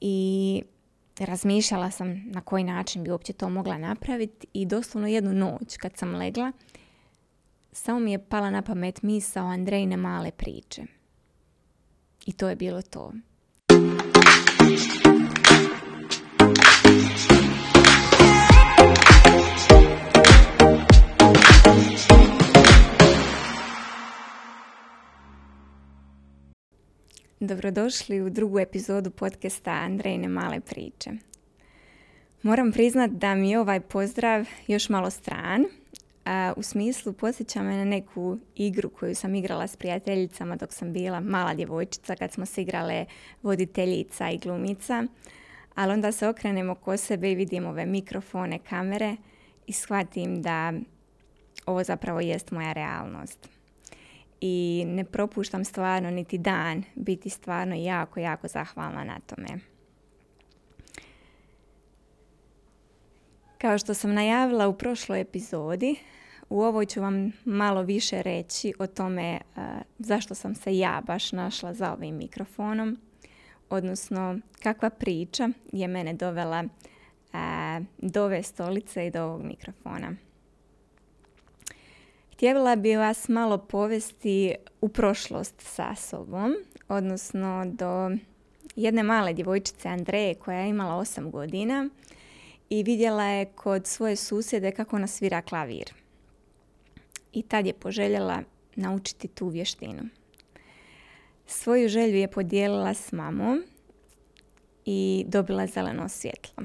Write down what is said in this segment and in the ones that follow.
i razmišljala sam na koji način bi uopće to mogla napraviti i doslovno jednu noć kad sam legla, samo mi je pala na pamet misao Andrejne male priče. I to je bilo to. Dobrodošli u drugu epizodu podcasta Andrejne male priče. Moram priznat da mi je ovaj pozdrav još malo stran. A, u smislu posjeća me na neku igru koju sam igrala s prijateljicama dok sam bila mala djevojčica kad smo se igrale voditeljica i glumica. Ali onda se okrenemo oko sebe i vidim ove mikrofone, kamere i shvatim da ovo zapravo jest moja realnost i ne propuštam stvarno niti dan biti stvarno jako, jako zahvalna na tome. Kao što sam najavila u prošloj epizodi, u ovoj ću vam malo više reći o tome uh, zašto sam se ja baš našla za ovim mikrofonom, odnosno kakva priča je mene dovela uh, do ove stolice i do ovog mikrofona. Htjela bi vas malo povesti u prošlost sa sobom, odnosno do jedne male djevojčice Andreje koja je imala 8 godina i vidjela je kod svoje susjede kako ona svira klavir. I tad je poželjela naučiti tu vještinu. Svoju želju je podijelila s mamom i dobila zeleno svjetlo.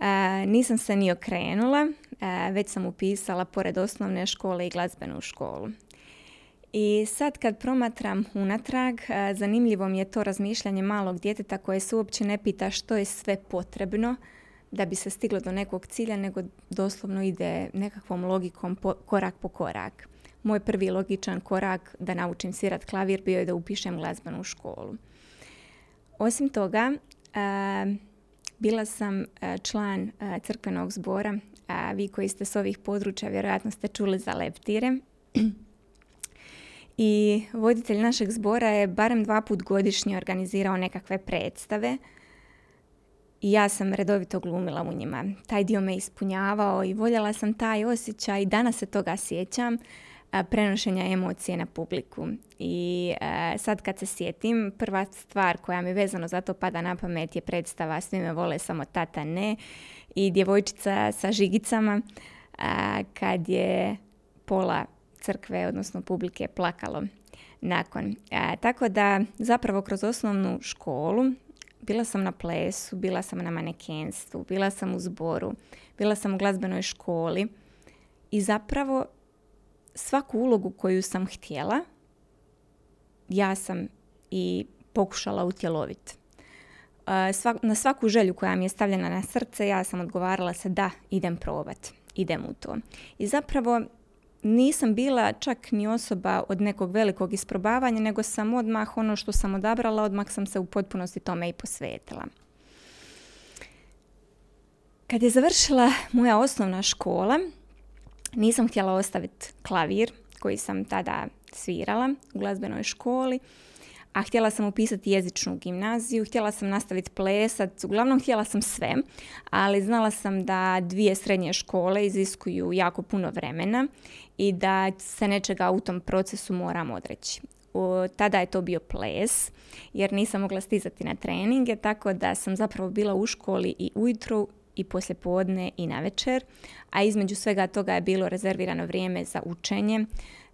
E, nisam se ni okrenula, već sam upisala pored osnovne škole i glazbenu školu. I sad kad promatram unatrag, e, zanimljivo mi je to razmišljanje malog djeteta koje se uopće ne pita što je sve potrebno da bi se stiglo do nekog cilja, nego doslovno ide nekakvom logikom korak po korak. Moj prvi logičan korak da naučim svirat klavir bio je da upišem glazbenu školu. Osim toga, bila sam e, član e, crkvenog zbora, a vi koji ste s ovih područja vjerojatno ste čuli za leptire. I voditelj našeg zbora je barem dva put godišnje organizirao nekakve predstave i ja sam redovito glumila u njima. Taj dio me ispunjavao i voljela sam taj osjećaj i danas se toga sjećam prenošenja emocije na publiku. I sad kad se sjetim, prva stvar koja mi vezano za to pada na pamet je predstava Svi me vole, samo tata ne i djevojčica sa žigicama kad je pola crkve, odnosno publike, plakalo nakon. tako da zapravo kroz osnovnu školu bila sam na plesu, bila sam na manekenstvu, bila sam u zboru, bila sam u glazbenoj školi i zapravo svaku ulogu koju sam htjela, ja sam i pokušala utjeloviti. Na svaku želju koja mi je stavljena na srce, ja sam odgovarala se da, idem probat, idem u to. I zapravo nisam bila čak ni osoba od nekog velikog isprobavanja, nego sam odmah ono što sam odabrala, odmah sam se u potpunosti tome i posvetila. Kad je završila moja osnovna škola, nisam htjela ostaviti klavir koji sam tada svirala u glazbenoj školi, a htjela sam upisati jezičnu gimnaziju, htjela sam nastaviti plesat, uglavnom htjela sam sve, ali znala sam da dvije srednje škole iziskuju jako puno vremena i da se nečega u tom procesu moram odreći. tada je to bio ples, jer nisam mogla stizati na treninge, tako da sam zapravo bila u školi i ujutro i podne i na večer, a između svega toga je bilo rezervirano vrijeme za učenje,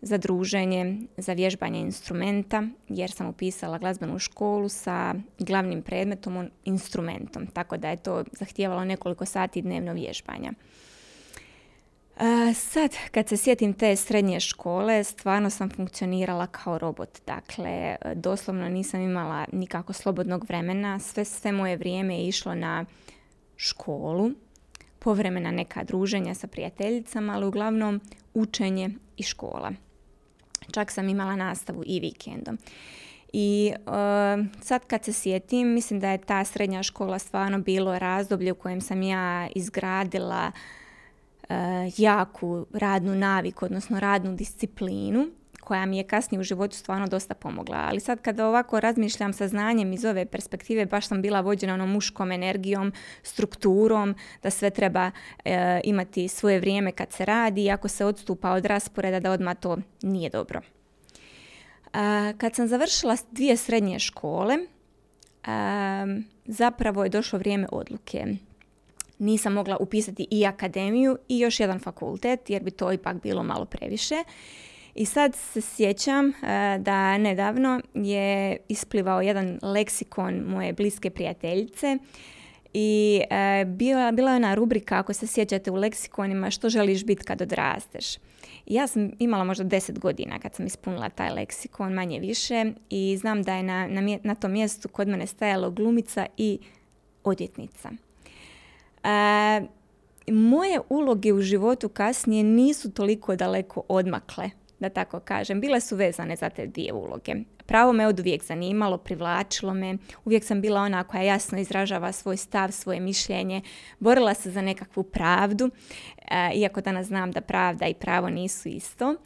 za druženje, za vježbanje instrumenta, jer sam upisala glazbenu školu sa glavnim predmetom instrumentom, tako da je to zahtijevalo nekoliko sati dnevno vježbanja. sad, kad se sjetim te srednje škole, stvarno sam funkcionirala kao robot. Dakle, doslovno nisam imala nikako slobodnog vremena. Sve, sve moje vrijeme je išlo na školu, povremena neka druženja sa prijateljicama, ali uglavnom učenje i škola. Čak sam imala nastavu i vikendom. I uh, sad kad se sjetim, mislim da je ta srednja škola stvarno bilo razdoblje u kojem sam ja izgradila uh, jaku radnu naviku, odnosno radnu disciplinu koja mi je kasnije u životu stvarno dosta pomogla. Ali sad kada ovako razmišljam sa znanjem iz ove perspektive, baš sam bila vođena onom muškom energijom, strukturom, da sve treba e, imati svoje vrijeme kad se radi i ako se odstupa od rasporeda da odmah to nije dobro. kad sam završila dvije srednje škole, zapravo je došlo vrijeme odluke nisam mogla upisati i akademiju i još jedan fakultet jer bi to ipak bilo malo previše. I sad se sjećam e, da nedavno je isplivao jedan leksikon moje bliske prijateljice i e, bila, bila je ona rubrika, ako se sjećate u leksikonima, što želiš biti kad odrasteš. ja sam imala možda deset godina kad sam ispunila taj leksikon, manje više, i znam da je na, na, na tom mjestu kod mene stajalo glumica i odjetnica. E, moje uloge u životu kasnije nisu toliko daleko odmakle, da tako kažem. Bile su vezane za te dvije uloge. Pravo me od uvijek zanimalo, privlačilo me. Uvijek sam bila ona koja jasno izražava svoj stav, svoje mišljenje. Borila se za nekakvu pravdu, e, iako danas znam da pravda i pravo nisu isto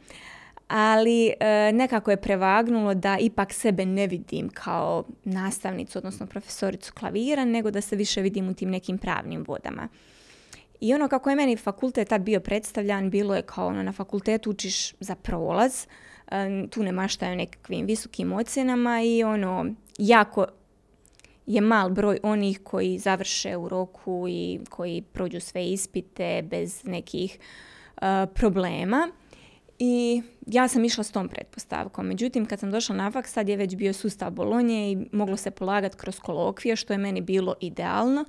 ali e, nekako je prevagnulo da ipak sebe ne vidim kao nastavnicu, odnosno profesoricu klavira, nego da se više vidim u tim nekim pravnim vodama. I ono kako je meni fakultet tad bio predstavljan, bilo je kao ono, na fakultetu učiš za prolaz, tu ne maštaju nekakvim visokim ocjenama i ono, jako je mal broj onih koji završe u roku i koji prođu sve ispite bez nekih e, problema. I ja sam išla s tom pretpostavkom. Međutim, kad sam došla na faks, sad je već bio sustav Bolonje i moglo se polagati kroz kolokvije, što je meni bilo idealno.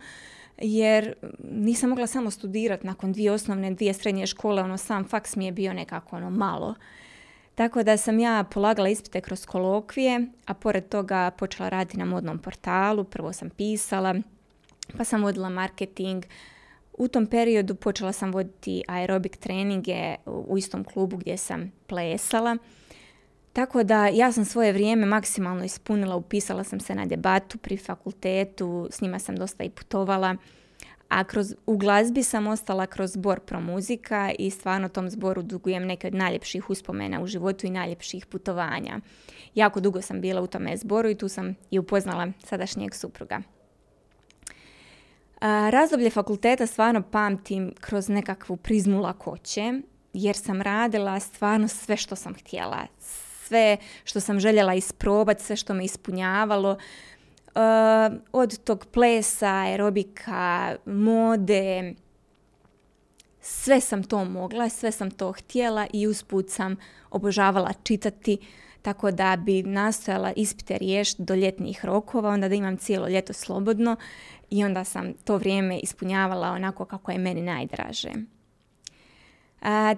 Jer nisam mogla samo studirati nakon dvije osnovne, dvije srednje škole, ono sam faks mi je bio nekako ono malo. Tako da sam ja polagala ispite kroz kolokvije, a pored toga počela raditi na modnom portalu. Prvo sam pisala, pa sam vodila marketing, u tom periodu počela sam voditi aerobik treninge u istom klubu gdje sam plesala. Tako da ja sam svoje vrijeme maksimalno ispunila, upisala sam se na debatu pri fakultetu, s njima sam dosta i putovala. A kroz, u glazbi sam ostala kroz zbor pro muzika i stvarno tom zboru dugujem neke od najljepših uspomena u životu i najljepših putovanja. Jako dugo sam bila u tome zboru i tu sam i upoznala sadašnjeg supruga. Razdoblje fakulteta stvarno pamtim kroz nekakvu prizmu lakoće, jer sam radila stvarno sve što sam htjela. Sve što sam željela isprobati, sve što me ispunjavalo. od tog plesa, aerobika, mode, sve sam to mogla, sve sam to htjela i usput sam obožavala čitati, tako da bi nastojala ispite riješiti do ljetnih rokova, onda da imam cijelo ljeto slobodno i onda sam to vrijeme ispunjavala onako kako je meni najdraže.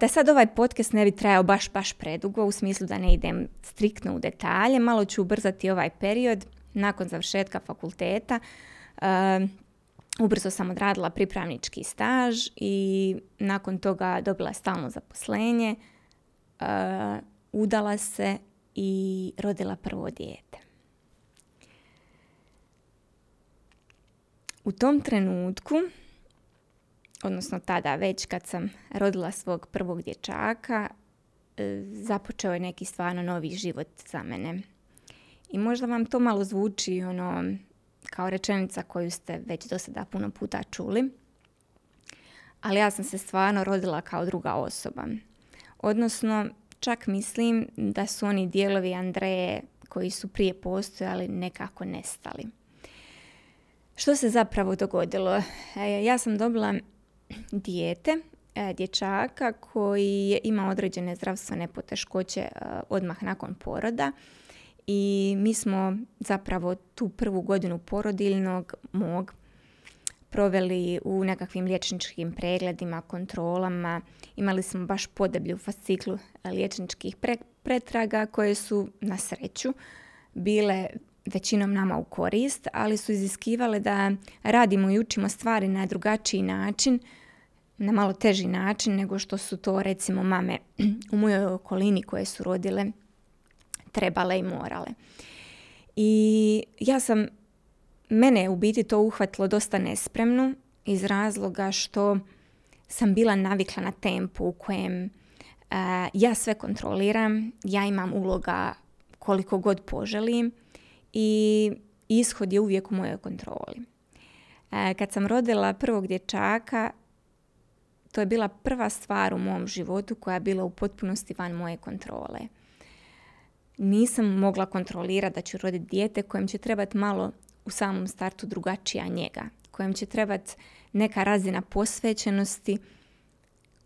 Da sad ovaj podcast ne bi trajao baš, baš predugo, u smislu da ne idem striktno u detalje, malo ću ubrzati ovaj period nakon završetka fakulteta. ubrzo sam odradila pripravnički staž i nakon toga dobila stalno zaposlenje, udala se i rodila prvo dijete. U tom trenutku, odnosno tada već kad sam rodila svog prvog dječaka, e, započeo je neki stvarno novi život za mene. I možda vam to malo zvuči ono kao rečenica koju ste već do sada puno puta čuli. Ali ja sam se stvarno rodila kao druga osoba. Odnosno, čak mislim da su oni dijelovi Andreje koji su prije postojali nekako nestali. Što se zapravo dogodilo? E, ja sam dobila dijete, e, dječaka koji je imao određene zdravstvene poteškoće e, odmah nakon poroda i mi smo zapravo tu prvu godinu porodiljnog mog proveli u nekakvim liječničkim pregledima, kontrolama. Imali smo baš podeblju fasciklu liječničkih pretraga koje su na sreću bile većinom nama u korist, ali su iziskivale da radimo i učimo stvari na drugačiji način, na malo teži način nego što su to recimo mame u mojoj okolini koje su rodile trebale i morale. I ja sam, mene je u biti to uhvatilo dosta nespremnu iz razloga što sam bila navikla na tempu u kojem ja sve kontroliram, ja imam uloga koliko god poželim i ishod je uvijek u mojoj kontroli. Kad sam rodila prvog dječaka, to je bila prva stvar u mom životu koja je bila u potpunosti van moje kontrole. Nisam mogla kontrolirati da ću roditi dijete kojem će trebati malo u samom startu drugačija njega, kojem će trebati neka razina posvećenosti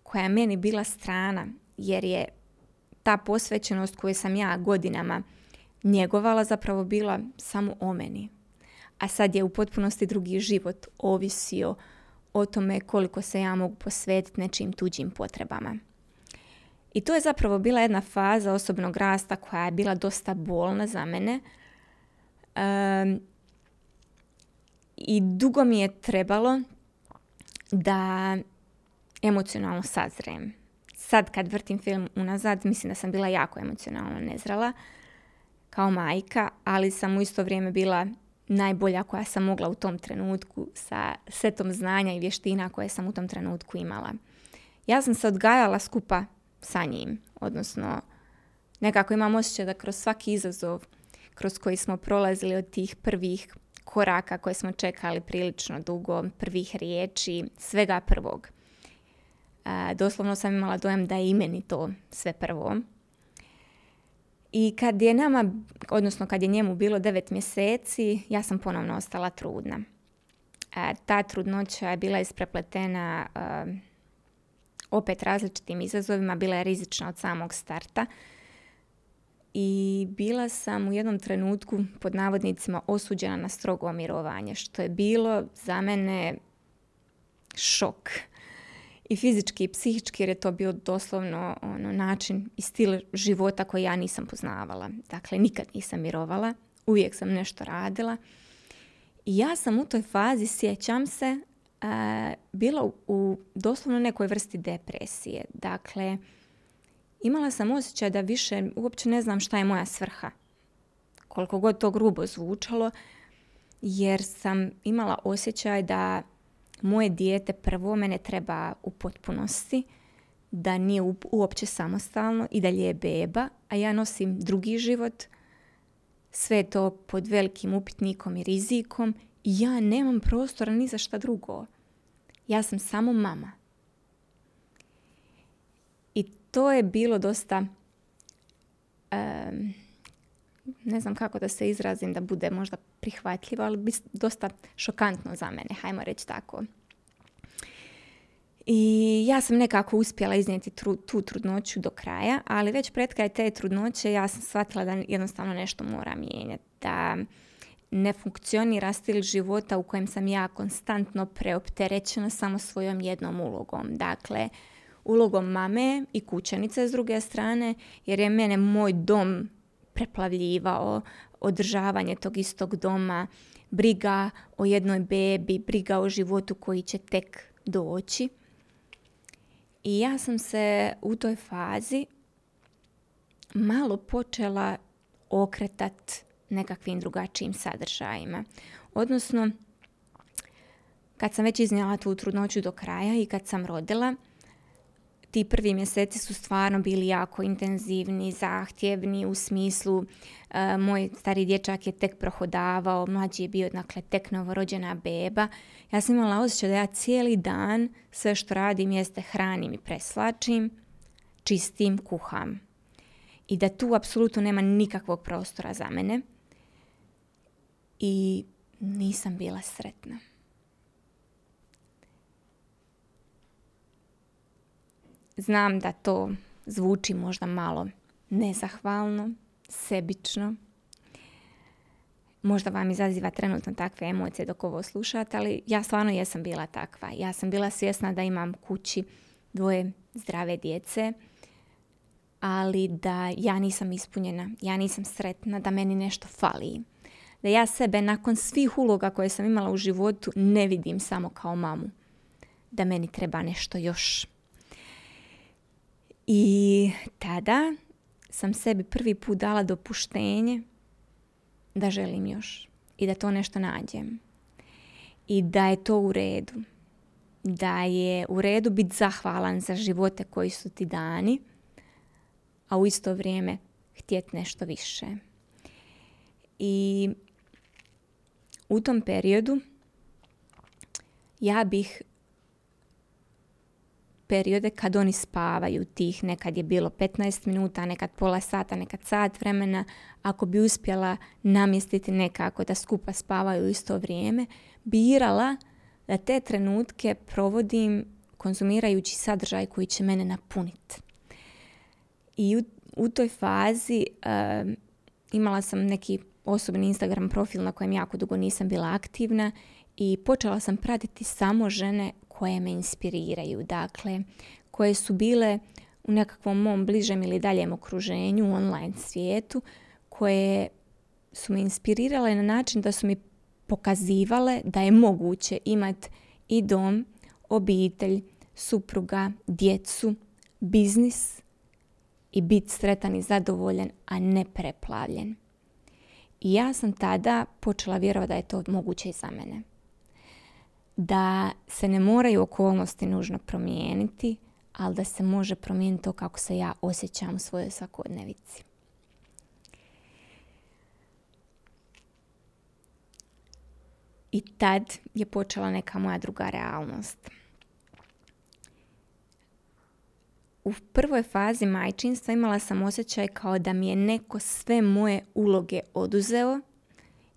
koja je meni bila strana, jer je ta posvećenost koju sam ja godinama njegovala zapravo bila samo o meni. A sad je u potpunosti drugi život ovisio o tome koliko se ja mogu posvetiti nečim tuđim potrebama. I to je zapravo bila jedna faza osobnog rasta koja je bila dosta bolna za mene. I dugo mi je trebalo da emocionalno sazrem. Sad kad vrtim film unazad, mislim da sam bila jako emocionalno nezrala kao majka, ali sam u isto vrijeme bila najbolja koja sam mogla u tom trenutku sa setom znanja i vještina koje sam u tom trenutku imala. Ja sam se odgajala skupa sa njim, odnosno nekako imam osjećaj da kroz svaki izazov kroz koji smo prolazili od tih prvih koraka koje smo čekali prilično dugo, prvih riječi, svega prvog. Doslovno sam imala dojam da je i meni to sve prvo. I kad je nama, odnosno kad je njemu bilo devet mjeseci, ja sam ponovno ostala trudna. E, ta trudnoća je bila isprepletena e, opet različitim izazovima, bila je rizična od samog starta. I bila sam u jednom trenutku pod navodnicima osuđena na strogo mirovanje, što je bilo za mene šok i fizički i psihički jer je to bio doslovno ono, način i stil života koji ja nisam poznavala. Dakle, nikad nisam mirovala, uvijek sam nešto radila. I ja sam u toj fazi, sjećam se, e, bila u, doslovno nekoj vrsti depresije. Dakle, imala sam osjećaj da više uopće ne znam šta je moja svrha. Koliko god to grubo zvučalo, jer sam imala osjećaj da moje dijete prvo mene treba u potpunosti, da nije uopće samostalno i da je beba, a ja nosim drugi život, sve to pod velikim upitnikom i rizikom ja nemam prostora ni za šta drugo. Ja sam samo mama. I to je bilo dosta, ne znam kako da se izrazim da bude možda prihvatljivo, ali dosta šokantno za mene, hajmo reći tako. I ja sam nekako uspjela iznijeti tu trudnoću do kraja, ali već pred kraj te trudnoće ja sam shvatila da jednostavno nešto mora mijenjati. Da ne funkcionira stil života u kojem sam ja konstantno preopterećena samo svojom jednom ulogom. Dakle, ulogom mame i kućanice s druge strane, jer je mene moj dom preplavljivao, održavanje tog istog doma, briga o jednoj bebi, briga o životu koji će tek doći. I ja sam se u toj fazi malo počela okretat nekakvim drugačijim sadržajima. Odnosno, kad sam već iznijela tu trudnoću do kraja i kad sam rodila, ti prvi mjeseci su stvarno bili jako intenzivni, zahtjevni u smislu e, moj stari dječak je tek prohodavao, mlađi je bio dakle tek novorođena beba. Ja sam imala osjećaj da ja cijeli dan sve što radim jeste hranim i preslačim, čistim, kuham. I da tu apsolutno nema nikakvog prostora za mene. I nisam bila sretna. Znam da to zvuči možda malo nezahvalno, sebično. Možda vam izaziva trenutno takve emocije dok ovo slušate, ali ja stvarno jesam bila takva. Ja sam bila svjesna da imam kući dvoje zdrave djece, ali da ja nisam ispunjena, ja nisam sretna, da meni nešto fali. Da ja sebe nakon svih uloga koje sam imala u životu ne vidim samo kao mamu. Da meni treba nešto još. I tada sam sebi prvi put dala dopuštenje da želim još i da to nešto nađem. I da je to u redu. Da je u redu biti zahvalan za živote koji su ti dani, a u isto vrijeme htjeti nešto više. I u tom periodu ja bih periode kad oni spavaju tih, nekad je bilo 15 minuta, nekad pola sata, nekad sat vremena, ako bi uspjela namjestiti nekako da skupa spavaju u isto vrijeme, birala da te trenutke provodim konzumirajući sadržaj koji će mene napuniti. I u, u toj fazi imala sam neki osobni Instagram profil na kojem jako dugo nisam bila aktivna i počela sam pratiti samo žene koje me inspiriraju, dakle, koje su bile u nekakvom mom bližem ili daljem okruženju, u online svijetu, koje su me inspirirale na način da su mi pokazivale da je moguće imati i dom, obitelj, supruga, djecu, biznis i biti sretan i zadovoljan, a ne preplavljen. I ja sam tada počela vjerovati da je to moguće i za mene da se ne moraju okolnosti nužno promijeniti, ali da se može promijeniti to kako se ja osjećam u svojoj svakodnevici. I tad je počela neka moja druga realnost. U prvoj fazi majčinstva imala sam osjećaj kao da mi je neko sve moje uloge oduzeo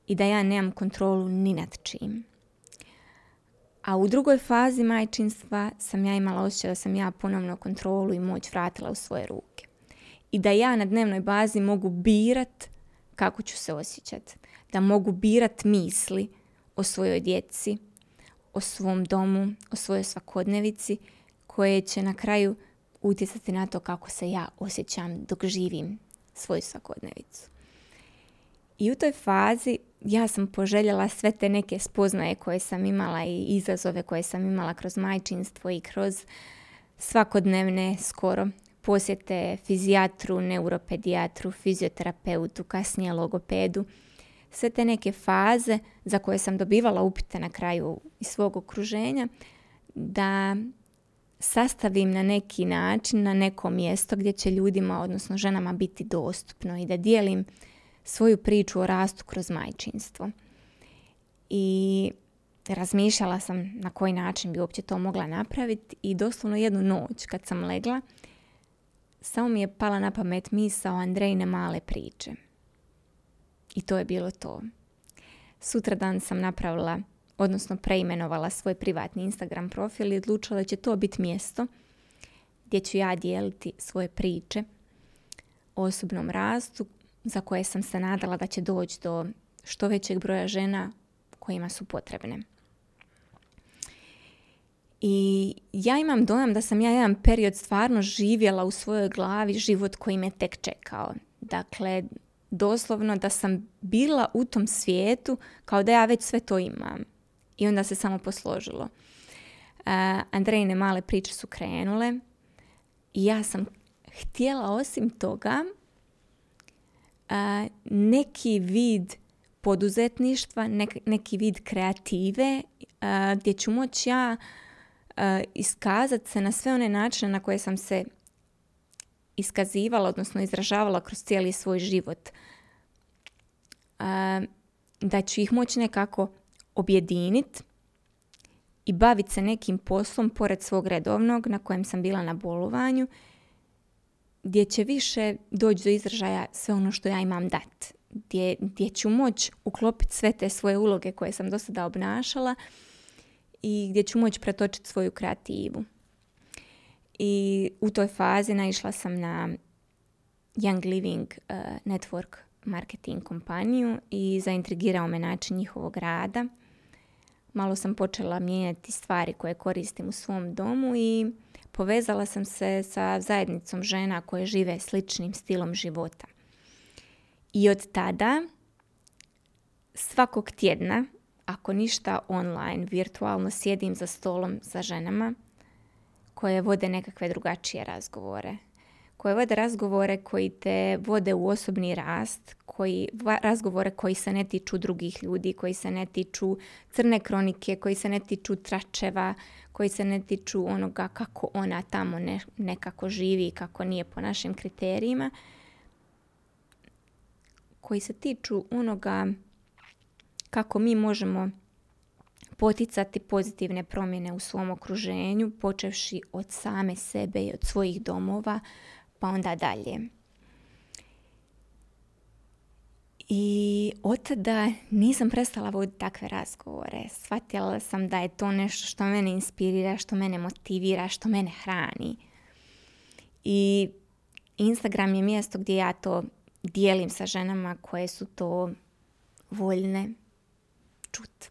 i da ja nemam kontrolu ni nad čim. A u drugoj fazi majčinstva sam ja imala osjećaj da sam ja ponovno kontrolu i moć vratila u svoje ruke. I da ja na dnevnoj bazi mogu birat kako ću se osjećati. Da mogu birat misli o svojoj djeci, o svom domu, o svojoj svakodnevici koje će na kraju utjecati na to kako se ja osjećam dok živim svoju svakodnevicu. I u toj fazi ja sam poželjela sve te neke spoznaje koje sam imala i izazove koje sam imala kroz majčinstvo i kroz svakodnevne skoro posjete fizijatru, neuropedijatru, fizioterapeutu, kasnije logopedu. Sve te neke faze za koje sam dobivala upite na kraju iz svog okruženja da sastavim na neki način, na neko mjesto gdje će ljudima, odnosno ženama biti dostupno i da dijelim svoju priču o rastu kroz majčinstvo. I razmišljala sam na koji način bi uopće to mogla napraviti i doslovno jednu noć kad sam legla, samo mi je pala na pamet misao Andrejne male priče. I to je bilo to. Sutradan sam napravila, odnosno preimenovala svoj privatni Instagram profil i odlučila da će to biti mjesto gdje ću ja dijeliti svoje priče o osobnom rastu za koje sam se nadala da će doći do što većeg broja žena kojima su potrebne. I ja imam dojam da sam ja jedan period stvarno živjela u svojoj glavi život koji me tek čekao. Dakle, doslovno da sam bila u tom svijetu kao da ja već sve to imam. I onda se samo posložilo. Uh, Andrejne male priče su krenule i ja sam htjela osim toga neki vid poduzetništva, neki vid kreative gdje ću moći ja iskazati se na sve one načine na koje sam se iskazivala, odnosno izražavala kroz cijeli svoj život. Da ću ih moći nekako objediniti i baviti se nekim poslom pored svog redovnog na kojem sam bila na bolovanju gdje će više doći do izražaja sve ono što ja imam dat. Gdje, gdje ću moći uklopiti sve te svoje uloge koje sam do sada obnašala i gdje ću moći pretočiti svoju kreativu. I u toj fazi naišla sam na Young Living uh, Network marketing kompaniju i zaintrigirao me način njihovog rada. Malo sam počela mijenjati stvari koje koristim u svom domu i povezala sam se sa zajednicom žena koje žive sličnim stilom života. I od tada svakog tjedna, ako ništa online, virtualno sjedim za stolom sa ženama koje vode nekakve drugačije razgovore, koje vode razgovore koji te vode u osobni rast, koji, razgovore koji se ne tiču drugih ljudi, koji se ne tiču crne kronike, koji se ne tiču tračeva, koji se ne tiču onoga kako ona tamo ne, nekako živi, kako nije po našim kriterijima, koji se tiču onoga kako mi možemo poticati pozitivne promjene u svom okruženju, počevši od same sebe i od svojih domova, pa onda dalje. I od tada nisam prestala voditi takve razgovore. Shvatila sam da je to nešto što mene inspirira, što mene motivira, što mene hrani. I Instagram je mjesto gdje ja to dijelim sa ženama koje su to voljne čut.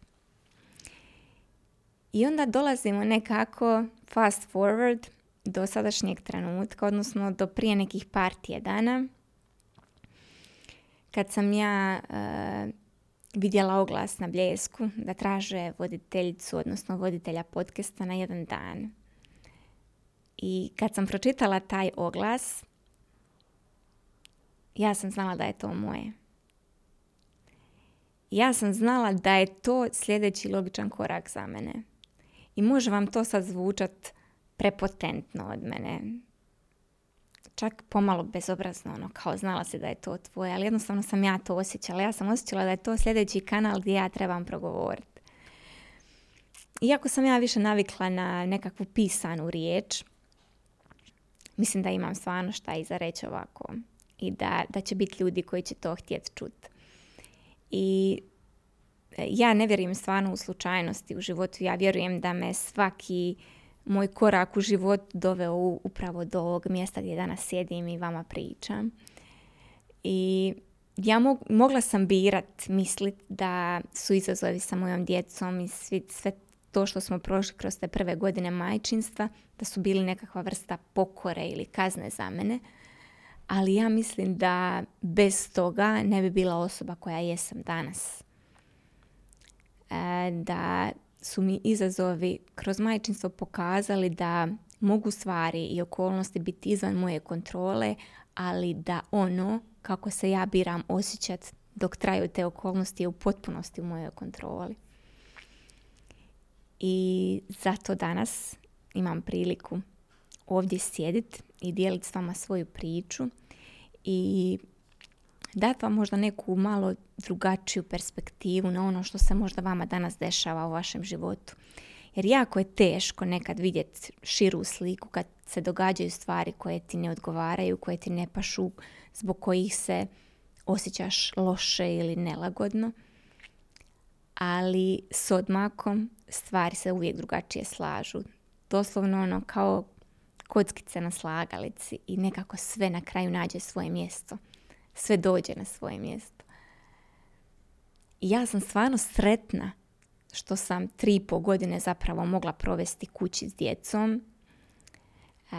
I onda dolazimo nekako fast forward do sadašnjeg trenutka, odnosno do prije nekih par tjedana, kad sam ja uh, vidjela oglas na bljesku da traže voditeljicu, odnosno voditelja podcasta na jedan dan. I kad sam pročitala taj oglas, ja sam znala da je to moje. Ja sam znala da je to sljedeći logičan korak za mene. I može vam to sad zvučat prepotentno od mene. Čak pomalo bezobrazno, ono, kao znala se da je to tvoje, ali jednostavno sam ja to osjećala. Ja sam osjećala da je to sljedeći kanal gdje ja trebam progovoriti. Iako sam ja više navikla na nekakvu pisanu riječ, mislim da imam stvarno šta i za reći ovako. I da, da će biti ljudi koji će to htjeti čuti. I e, ja ne vjerujem stvarno u slučajnosti u životu. Ja vjerujem da me svaki moj korak u život doveo upravo do ovog mjesta gdje danas sjedim i vama pričam. I ja mogla sam birat, mislit da su izazovi sa mojom djecom i svi, sve to što smo prošli kroz te prve godine majčinstva, da su bili nekakva vrsta pokore ili kazne za mene. Ali ja mislim da bez toga ne bi bila osoba koja jesam danas. E, da su mi izazovi kroz majčinstvo pokazali da mogu stvari i okolnosti biti izvan moje kontrole, ali da ono kako se ja biram osjećat dok traju te okolnosti je u potpunosti u mojoj kontroli. I zato danas imam priliku ovdje sjediti i dijeliti s vama svoju priču i dati vam možda neku malo drugačiju perspektivu na ono što se možda vama danas dešava u vašem životu. Jer jako je teško nekad vidjeti širu sliku kad se događaju stvari koje ti ne odgovaraju, koje ti ne pašu, zbog kojih se osjećaš loše ili nelagodno. Ali s odmakom stvari se uvijek drugačije slažu. Doslovno ono kao kockice na slagalici i nekako sve na kraju nađe svoje mjesto sve dođe na svoje mjesto. I ja sam stvarno sretna što sam tri i po godine zapravo mogla provesti kući s djecom, e,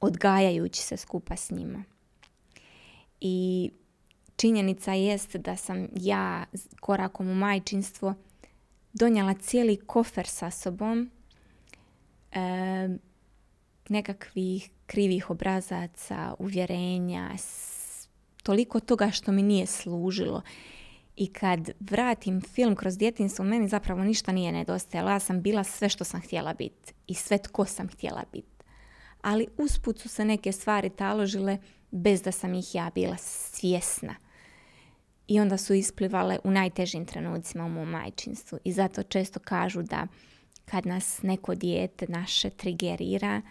odgajajući se skupa s njima. I činjenica jest da sam ja korakom u majčinstvo donijela cijeli kofer sa sobom e, nekakvih krivih obrazaca, uvjerenja, toliko toga što mi nije služilo. I kad vratim film kroz djetinstvo, meni zapravo ništa nije nedostajalo. Ja sam bila sve što sam htjela biti i sve tko sam htjela biti. Ali usput su se neke stvari taložile bez da sam ih ja bila svjesna. I onda su isplivale u najtežim trenucima u mom majčinstvu. I zato često kažu da kad nas neko dijete naše trigerira,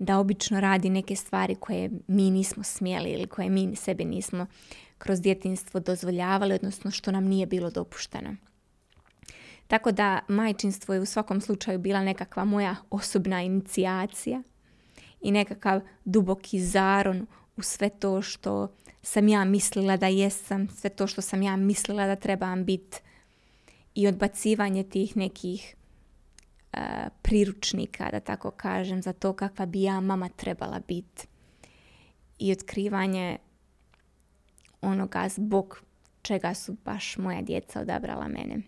da obično radi neke stvari koje mi nismo smjeli ili koje mi sebi nismo kroz djetinstvo dozvoljavali, odnosno što nam nije bilo dopušteno. Tako da majčinstvo je u svakom slučaju bila nekakva moja osobna inicijacija i nekakav duboki zaron u sve to što sam ja mislila da jesam, sve to što sam ja mislila da trebam biti i odbacivanje tih nekih priručnika, da tako kažem, za to kakva bi ja mama trebala biti. I otkrivanje onoga zbog čega su baš moja djeca odabrala mene.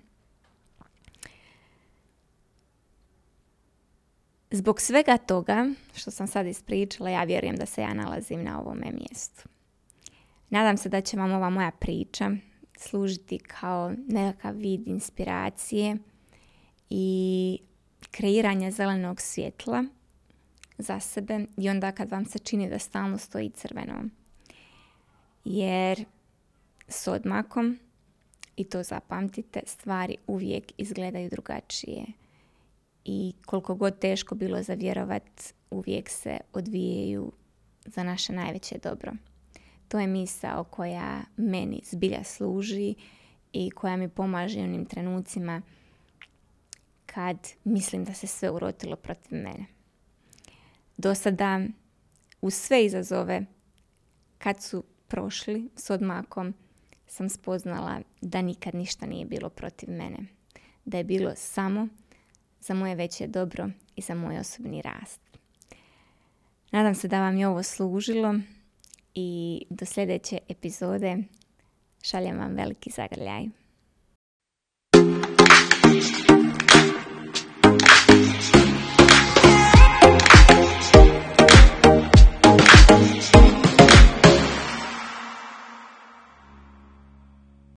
Zbog svega toga što sam sad ispričala, ja vjerujem da se ja nalazim na ovome mjestu. Nadam se da će vam ova moja priča služiti kao nekakav vid inspiracije i kreiranja zelenog svjetla za sebe i onda kad vam se čini da stalno stoji crveno. Jer s odmakom, i to zapamtite, stvari uvijek izgledaju drugačije. I koliko god teško bilo za vjerovat, uvijek se odvijaju za naše najveće dobro. To je misao koja meni zbilja služi i koja mi pomaže u onim trenucima kad mislim da se sve urotilo protiv mene. Do sada, uz sve izazove, kad su prošli s odmakom, sam spoznala da nikad ništa nije bilo protiv mene. Da je bilo samo za moje veće dobro i za moj osobni rast. Nadam se da vam je ovo služilo i do sljedeće epizode šaljem vam veliki zagrljaj.